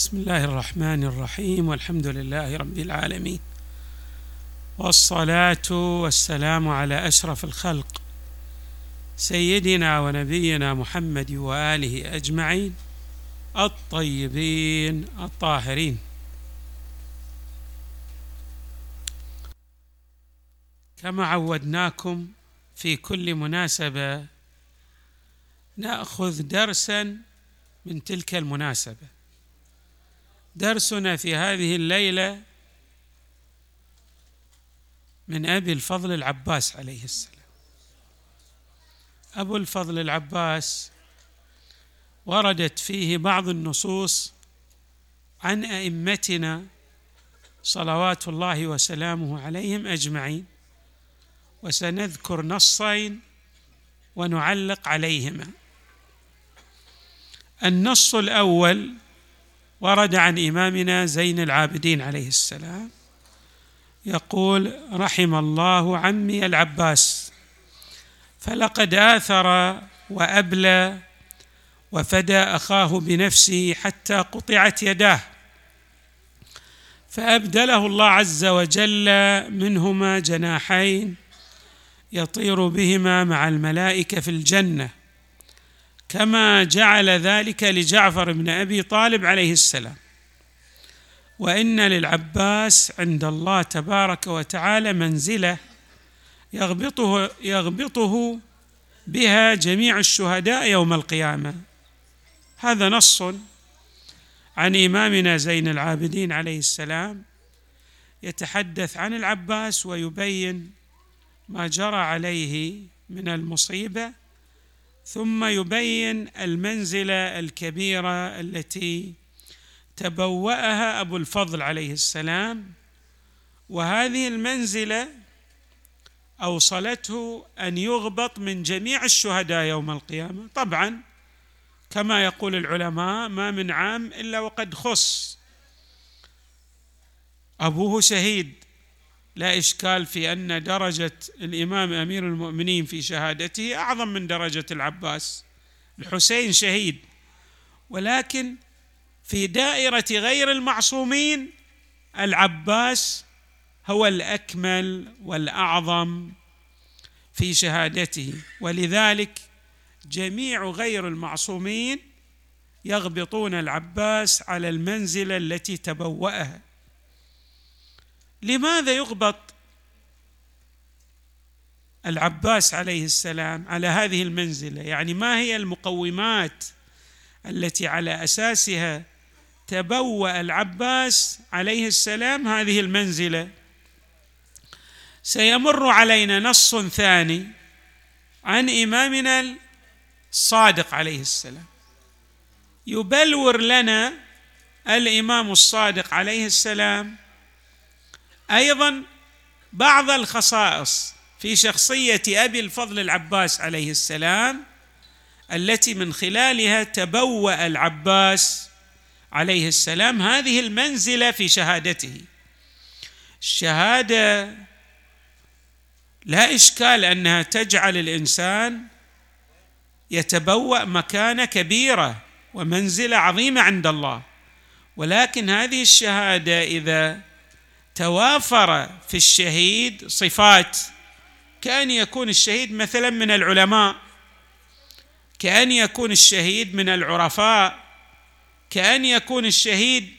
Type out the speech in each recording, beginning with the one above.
بسم الله الرحمن الرحيم والحمد لله رب العالمين. والصلاة والسلام على أشرف الخلق سيدنا ونبينا محمد وآله أجمعين الطيبين الطاهرين. كما عودناكم في كل مناسبة نأخذ درسا من تلك المناسبة. درسنا في هذه الليلة من أبي الفضل العباس عليه السلام. أبو الفضل العباس وردت فيه بعض النصوص عن أئمتنا صلوات الله وسلامه عليهم أجمعين وسنذكر نصين ونعلق عليهما. النص الأول ورد عن إمامنا زين العابدين عليه السلام يقول رحم الله عمي العباس فلقد آثر وأبلى وفدى أخاه بنفسه حتى قطعت يداه فأبدله الله عز وجل منهما جناحين يطير بهما مع الملائكة في الجنة. كما جعل ذلك لجعفر بن أبي طالب عليه السلام. وإن للعباس عند الله تبارك وتعالى منزلة يغبطه يغبطه بها جميع الشهداء يوم القيامة. هذا نص عن إمامنا زين العابدين عليه السلام. يتحدث عن العباس ويبين ما جرى عليه من المصيبة ثم يبين المنزلة الكبيرة التي تبوأها أبو الفضل عليه السلام وهذه المنزلة أوصلته أن يغبط من جميع الشهداء يوم القيامة. طبعا كما يقول العلماء ما من عام إلا وقد خص. أبوه شهيد. لا إشكال في أن درجة الإمام أمير المؤمنين في شهادته أعظم من درجة العباس. الحسين شهيد. ولكن في دائرة غير المعصومين العباس هو الأكمل والأعظم في شهادته. ولذلك جميع غير المعصومين يغبطون العباس على المنزلة التي تبوأها. لماذا يغبط العباس عليه السلام على هذه المنزلة؟ يعني ما هي المقومات التي على أساسها تبوأ العباس عليه السلام هذه المنزلة؟ سيمر علينا نص ثاني عن إمامنا الصادق عليه السلام. يبلور لنا الإمام الصادق عليه السلام أيضا بعض الخصائص في شخصية أبي الفضل العباس عليه السلام التي من خلالها تبوأ العباس عليه السلام هذه المنزلة في شهادته. الشهادة لا إشكال أنها تجعل الإنسان يتبوأ مكانة كبيرة ومنزلة عظيمة عند الله ولكن هذه الشهادة إذا توافر في الشهيد صفات. كأن يكون الشهيد مثلا من العلماء. كأن يكون الشهيد من العرفاء. كأن يكون الشهيد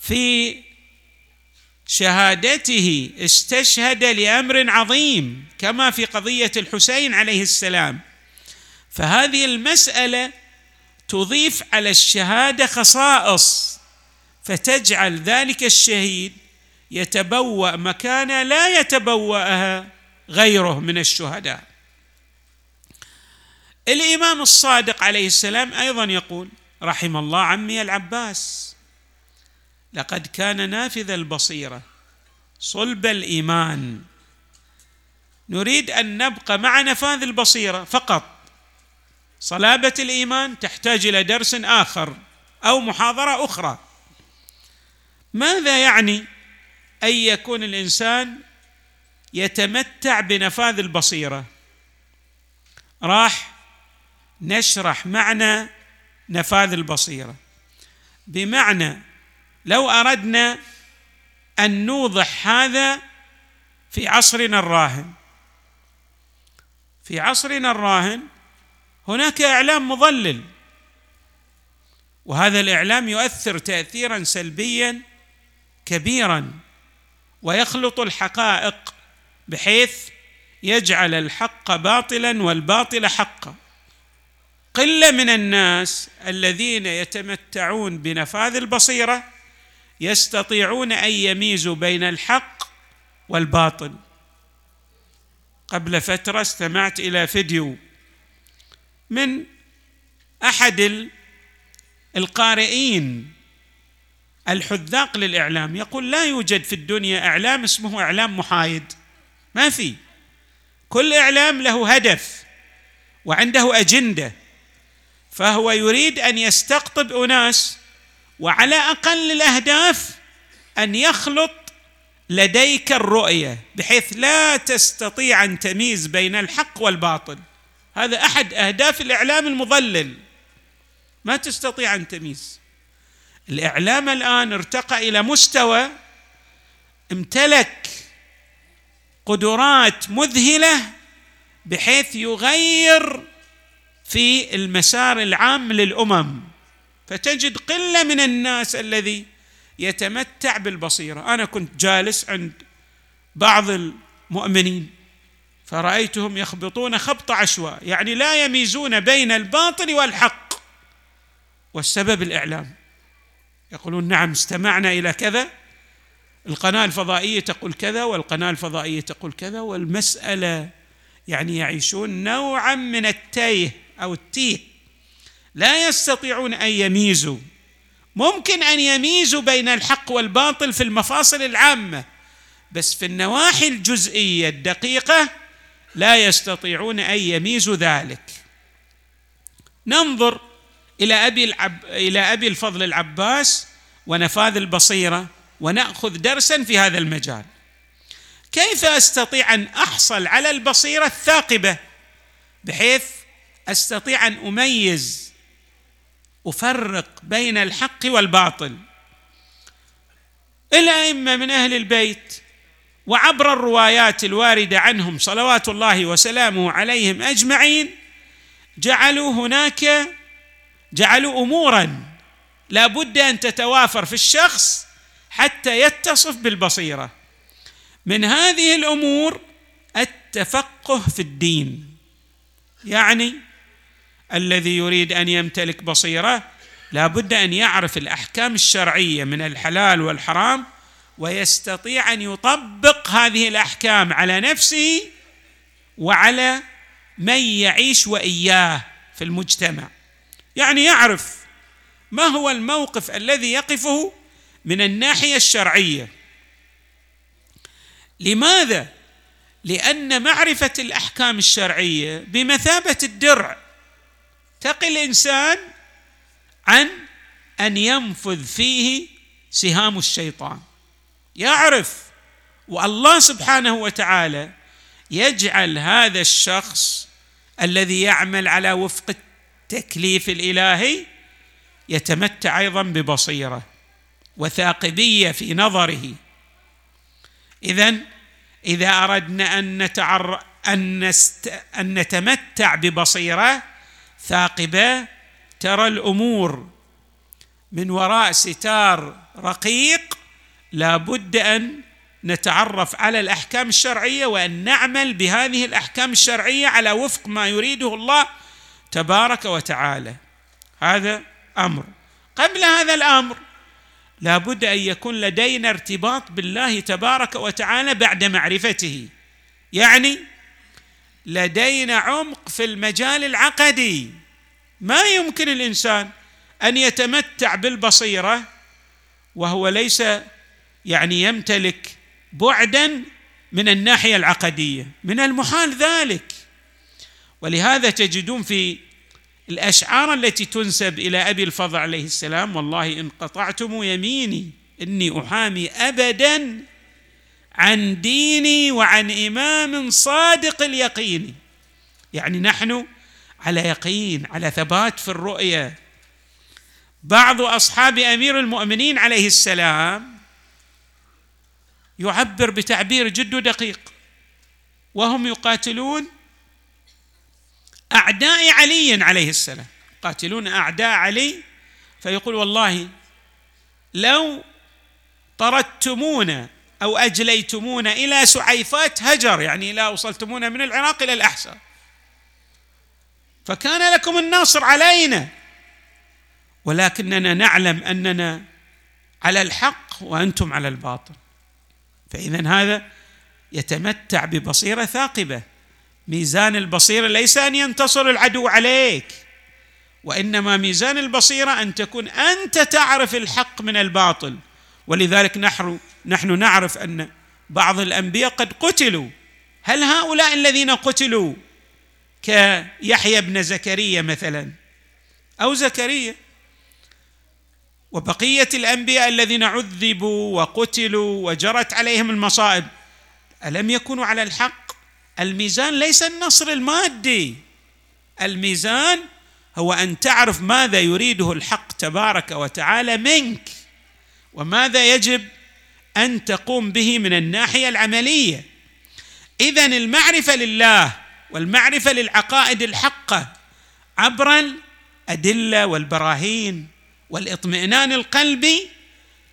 في شهادته استشهد لأمر عظيم كما في قضية الحسين عليه السلام. فهذه المسألة تضيف على الشهادة خصائص فتجعل ذلك الشهيد يتبوأ مكانه لا يتبوأها غيره من الشهداء. الإمام الصادق عليه السلام أيضا يقول رحم الله عمي العباس لقد كان نافذ البصيرة صلب الإيمان. نريد أن نبقى مع نفاذ البصيرة فقط. صلابة الإيمان تحتاج إلى درس آخر أو محاضرة أخرى. ماذا يعني أن يكون الإنسان يتمتع بنفاذ البصيرة. راح نشرح معنى نفاذ البصيرة. بمعنى لو أردنا أن نوضح هذا في عصرنا الراهن. في عصرنا الراهن هناك إعلام مضلل وهذا الإعلام يؤثر تاثيرا سلبيا كبيرا. ويخلط الحقائق بحيث يجعل الحق باطلا والباطل حقا. قلة من الناس الذين يتمتعون بنفاذ البصيرة يستطيعون أن يميزوا بين الحق والباطل. قبل فترة استمعت إلى فيديو من أحد القارئين الحذاق للإعلام. يقول لا يوجد في الدنيا إعلام اسمه إعلام محايد. ما في. كل إعلام له هدف وعنده أجندة. فهو يريد أن يستقطب أناس وعلى أقل الأهداف أن يخلط لديك الرؤية بحيث لا تستطيع أن تميز بين الحق والباطل. هذا أحد أهداف الإعلام المضلل. ما تستطيع أن تميز. الإعلام الآن ارتقى إلى مستوى امتلك قدرات مذهلة بحيث يغير في المسار العام للأمم. فتجد قلة من الناس الذي يتمتع بالبصيرة. أنا كنت جالس عند بعض المؤمنين فرأيتهم يخبطون خبط عشواء يعني لا يميزون بين الباطل والحق والسبب الإعلام. يقولون نعم استمعنا إلى كذا. القناة الفضائية تقول كذا والقناة الفضائية تقول كذا والمسألة يعني يعيشون نوعا من التيه أو التيه. لا يستطيعون أن يميزوا. ممكن أن يميزوا بين الحق والباطل في المفاصل العامة بس في النواحي الجزئية الدقيقة لا يستطيعون أن يميزوا ذلك. ننظر إلى أبي العب إلى أبي الفضل العباس ونفاذ البصيرة ونأخذ درسا في هذا المجال. كيف أستطيع أن أحصل على البصيرة الثاقبة بحيث أستطيع أن أميز أفرق بين الحق والباطل؟ الأئمة من أهل البيت وعبر الروايات الواردة عنهم صلوات الله وسلامه عليهم أجمعين جعلوا هناك جعلوا امورا. لا بد أن تتوافر في الشخص حتى يتصف بالبصيرة. من هذه الأمور التفقه في الدين. يعني الذي يريد أن يمتلك بصيرة لا بد أن يعرف الأحكام الشرعية من الحلال والحرام ويستطيع أن يطبق هذه الأحكام على نفسه وعلى من يعيش وإياه في المجتمع. يعني يعرف ما هو الموقف الذي يقفه من الناحية الشرعية. لماذا؟ لأن معرفة الأحكام الشرعية بمثابة الدرع تقي الإنسان عن أن ينفذ فيه سهام الشيطان. يعرف والله سبحانه وتعالى يجعل هذا الشخص الذي يعمل على وفق التكليف الإلهي يتمتع أيضا ببصيرة وثاقبية في نظره. اذا إذا أردنا أن نتعر أن, نست... أن نتمتع ببصيرة ثاقبة ترى الأمور من وراء ستار رقيق لا بد أن نتعرف على الأحكام الشرعية وأن نعمل بهذه الأحكام الشرعية على وفق ما يريده الله تبارك وتعالى. هذا أمر. قبل هذا الأمر لا بد أن يكون لدينا ارتباط بالله تبارك وتعالى بعد معرفته. يعني لدينا عمق في المجال العقدي. ما يمكن الإنسان أن يتمتع بالبصيرة وهو ليس يعني يمتلك بعدا من الناحية العقدية. من المحال ذلك. ولهذا تجدون في الأشعار التي تنسب إلى أبي الفضل عليه السلام والله إن قطعتم يميني إني أحامي ابدا عن ديني وعن إمام صادق اليقين. يعني نحن على يقين على ثبات في الرؤية. بعض أصحاب أمير المؤمنين عليه السلام يعبر بتعبير جد دقيق وهم يقاتلون أعداء علي عليه السلام. يقاتلون أعداء علي فيقول والله لو طردتمونا أو أجليتمونا إلى سعيفات هجر يعني لا وصلتمونا من العراق إلى الاحساء فكان لكم النصر علينا ولكننا نعلم أننا على الحق وأنتم على الباطل. فاذا هذا يتمتع ببصيرة ثاقبة. ميزان البصيرة ليس أن ينتصر العدو عليك وإنما ميزان البصيرة أن تكون أنت تعرف الحق من الباطل. ولذلك نحن نحن نعرف أن بعض الأنبياء قد قتلوا. هل هؤلاء الذين قتلوا كيحيى بن زكريا مثلا أو زكريا؟ وبقية الأنبياء الذين عذبوا وقتلوا وجرت عليهم المصائب ألم يكونوا على الحق؟ الميزان ليس النصر المادي. الميزان هو أن تعرف ماذا يريده الحق تبارك وتعالى منك وماذا يجب أن تقوم به من الناحية العملية. اذا المعرفة لله والمعرفة للعقائد الحقة عبر الأدلة والبراهين والإطمئنان القلبي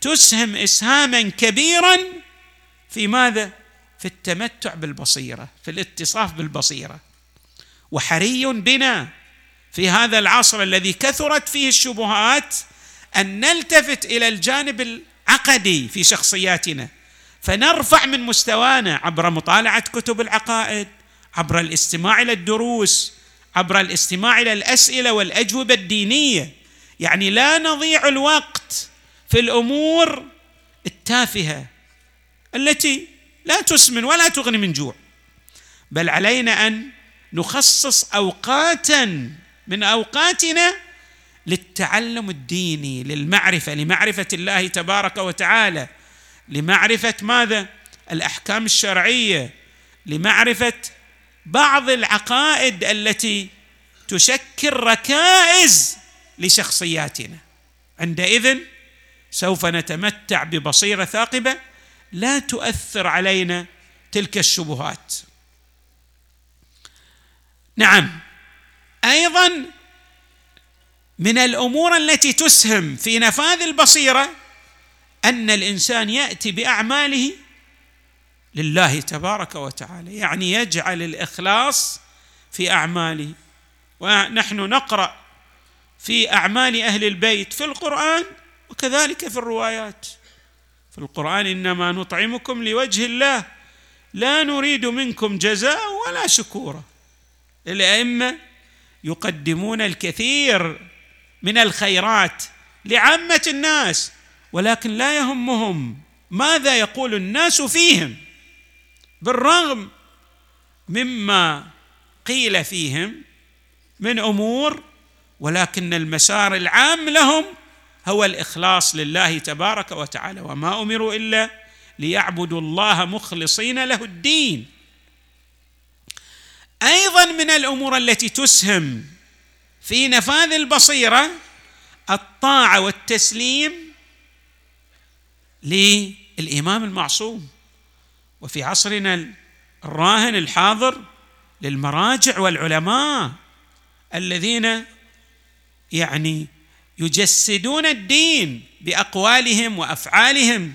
تسهم إسهاما كبيرا في ماذا؟ في التمتع بالبصيرة في الاتصاف بالبصيرة. وحري بنا في هذا العصر الذي كثرت فيه الشبهات أن نلتفت إلى الجانب العقدي في شخصياتنا. فنرفع من مستوانا عبر مطالعة كتب العقائد عبر الاستماع إلى الدروس عبر الاستماع إلى الأسئلة والأجوبة الدينية. يعني لا نضيع الوقت في الأمور التافهة التي لا تسمن ولا تغني من جوع. بل علينا أن نخصص أوقاتا من أوقاتنا للتعلم الديني للمعرفة لمعرفة الله تبارك وتعالى لمعرفة ماذا؟ الأحكام الشرعية لمعرفة بعض العقائد التي تشكل ركائز لشخصياتنا. عندئذ سوف نتمتع ببصيرة ثاقبة لا تؤثر علينا تلك الشبهات. نعم أيضا من الأمور التي تسهم في نفاذ البصيرة أن الإنسان يأتي بأعماله لله تبارك وتعالى يعني يجعل الإخلاص في أعماله. ونحن نقرأ في أعمال أهل البيت في القرآن وكذلك في الروايات. في القرآن إنما نطعمكم لوجه الله لا نريد منكم جزاء ولا شكورا. الأئمة يقدمون الكثير من الخيرات لعامة الناس ولكن لا يهمهم ماذا يقول الناس فيهم. بالرغم مما قيل فيهم من أمور ولكن المسار العام لهم هو الإخلاص لله تبارك وتعالى وما أمروا إلا ليعبدوا الله مخلصين له الدين. أيضا من الأمور التي تسهم في نفاذ البصيرة الطاعة والتسليم للإمام المعصوم وفي عصرنا الراهن الحاضر للمراجع والعلماء الذين يعني يجسدون الدين بأقوالهم وأفعالهم.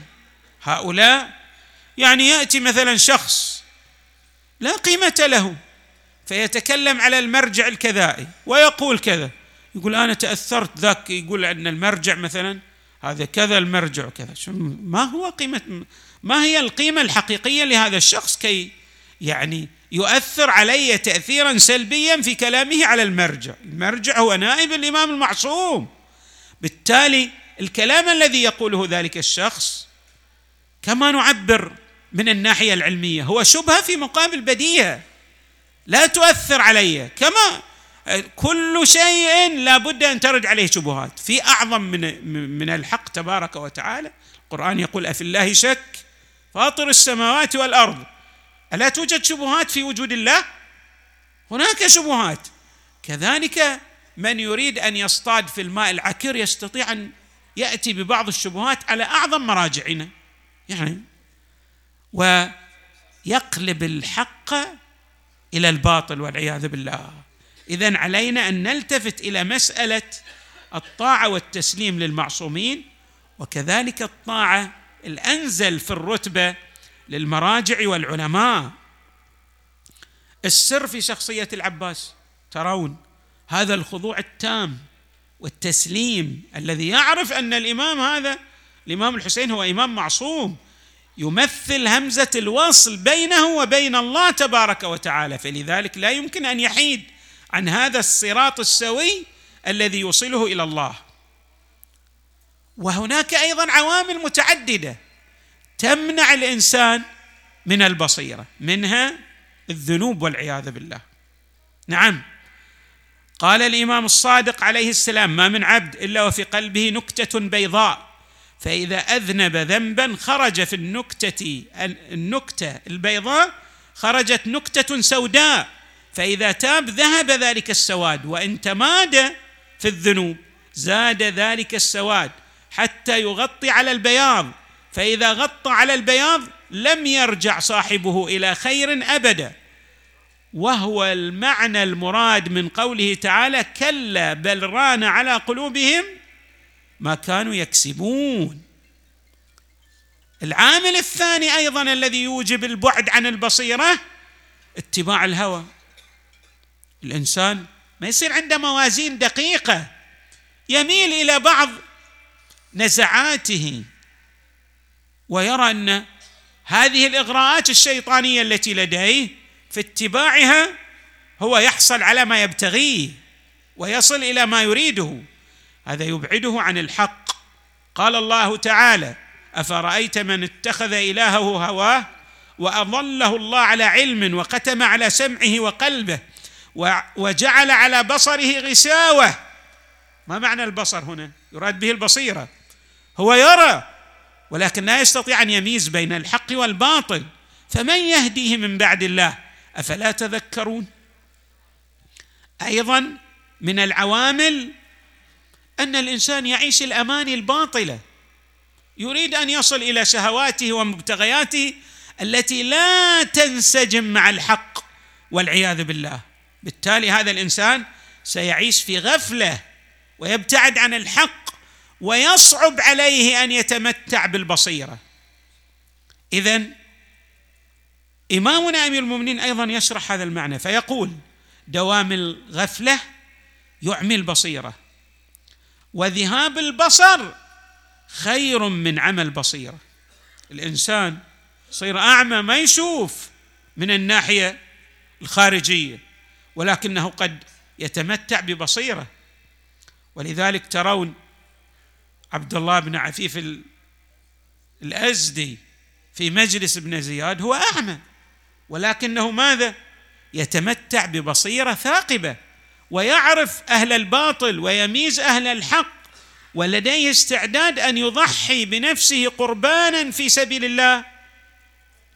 هؤلاء يعني يأتي مثلا شخص لا قيمة له فيتكلم على المرجع الكذائي ويقول كذا. يقول أنا تأثرت ذاك يقول أن المرجع مثلا هذا كذا المرجع وكذا ما هو قيمة ما هي القيمة الحقيقية لهذا الشخص كي يعني يؤثر علي تاثيرا سلبيا في كلامه على المرجع؟ المرجع هو نائب الإمام المعصوم. بالتالي الكلام الذي يقوله ذلك الشخص كما نعبر من الناحية العلمية هو شبهة في مقابل بديهه لا تؤثر علي. كما كل شيء لا بد أن ترد عليه شبهات. في أعظم من من الحق تبارك وتعالى القرآن يقول أفي الله شك؟ فاطر السماوات والأرض. ألا توجد شبهات في وجود الله؟ هناك شبهات. كذلك من يريد أن يصطاد في الماء العكر يستطيع أن يأتي ببعض الشبهات على أعظم مراجعنا. يعني ويقلب الحق إلى الباطل والعياذ بالله. اذا علينا أن نلتفت إلى مسألة الطاعة والتسليم للمعصومين وكذلك الطاعة الأنزل في الرتبة للمراجع والعلماء. السر في شخصية العباس ترون هذا الخضوع التام والتسليم الذي يعرف أن الإمام هذا الإمام الحسين هو إمام معصوم يمثل همزة الوصل بينه وبين الله تبارك وتعالى. فلذلك لا يمكن أن يحيد عن هذا الصراط السوي الذي يوصله إلى الله. وهناك أيضا عوامل متعددة تمنع الإنسان من البصيرة منها الذنوب والعياذ بالله. نعم. قال الإمام الصادق عليه السلام ما من عبد إلا وفي قلبه نكتة بيضاء فإذا أذنب ذنبا خرج في النكتة النكتة البيضاء خرجت نكتة سوداء فإذا تاب ذهب ذلك السواد وإن تمادى في الذنوب زاد ذلك السواد حتى يغطي على البياض فإذا غطى على البياض لم يرجع صاحبه إلى خير ابدا. وهو المعنى المراد من قوله تعالى كلا بل ران على قلوبهم ما كانوا يكسبون. العامل الثاني أيضا الذي يوجب البعد عن البصيرة اتباع الهوى. الإنسان ما يصير عنده موازين دقيقة. يميل إلى بعض نزعاته ويرى أن هذه الإغراءات الشيطانية التي لديه في اتباعها هو يحصل على ما يبتغيه ويصل إلى ما يريده. هذا يبعده عن الحق. قال الله تعالى أفرأيت من اتخذ إلهه هواه واضله الله على علم وختم على سمعه وقلبه وجعل على بصره غساوة. ما معنى البصر هنا؟ يراد به البصيرة. هو يرى ولكن لا يستطيع أن يميز بين الحق والباطل. فمن يهديه من بعد الله؟ أفلا تذكرون؟ أيضا من العوامل أن الإنسان يعيش الاماني الباطلة. يريد أن يصل إلى شهواته ومبتغياته التي لا تنسجم مع الحق والعياذ بالله. بالتالي هذا الإنسان سيعيش في غفلة ويبتعد عن الحق ويصعب عليه أن يتمتع بالبصيرة. اذا إمامنا أمير المؤمنين أيضا يشرح هذا المعنى فيقول دوام الغفلة يعمي البصيرة وذهاب البصر خير من عمى البصيره الإنسان يصير أعمى ما يشوف من الناحية الخارجية ولكنه قد يتمتع ببصيرة. ولذلك ترون عبد الله بن عفيف الأزدي في مجلس ابن زياد هو أعمى. ولكنه ماذا؟ يتمتع ببصيرة ثاقبة ويعرف أهل الباطل ويميز أهل الحق ولديه استعداد أن يضحي بنفسه قربانا في سبيل الله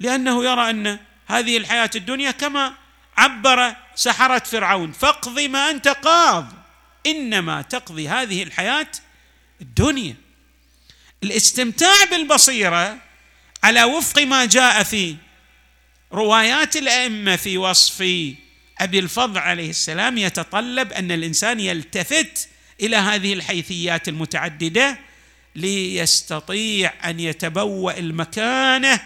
لأنه يرى أن هذه الحياة الدنيا كما عبر سحرة فرعون فاقض ما أنت قاض إنما تقضي هذه الحياة الدنيا. الاستمتاع بالبصيرة على وفق ما جاء في روايات الأئمة في وصف أبي الفضل عليه السلام يتطلب أن الإنسان يلتفت إلى هذه الحيثيات المتعددة ليستطيع أن يتبوأ المكانة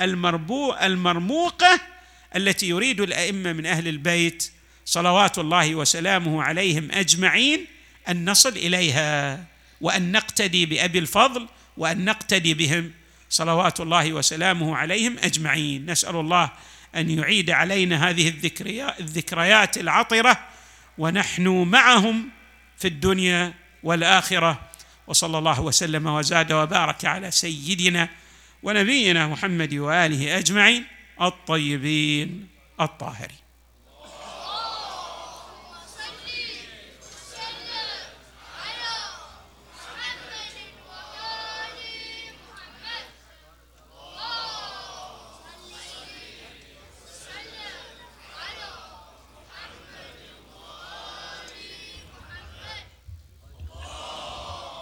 المربو المرموقة التي يريد الأئمة من أهل البيت صلوات الله وسلامه عليهم أجمعين أن نصل إليها وأن نقتدي بأبي الفضل وأن نقتدي بهم. صلوات الله وسلامه عليهم أجمعين. نسأل الله أن يعيد علينا هذه الذكريات العطرة ونحن معهم في الدنيا والآخرة. وصلى الله وسلم وزاد وبارك على سيدنا ونبينا محمد وآله أجمعين الطيبين الطاهرين.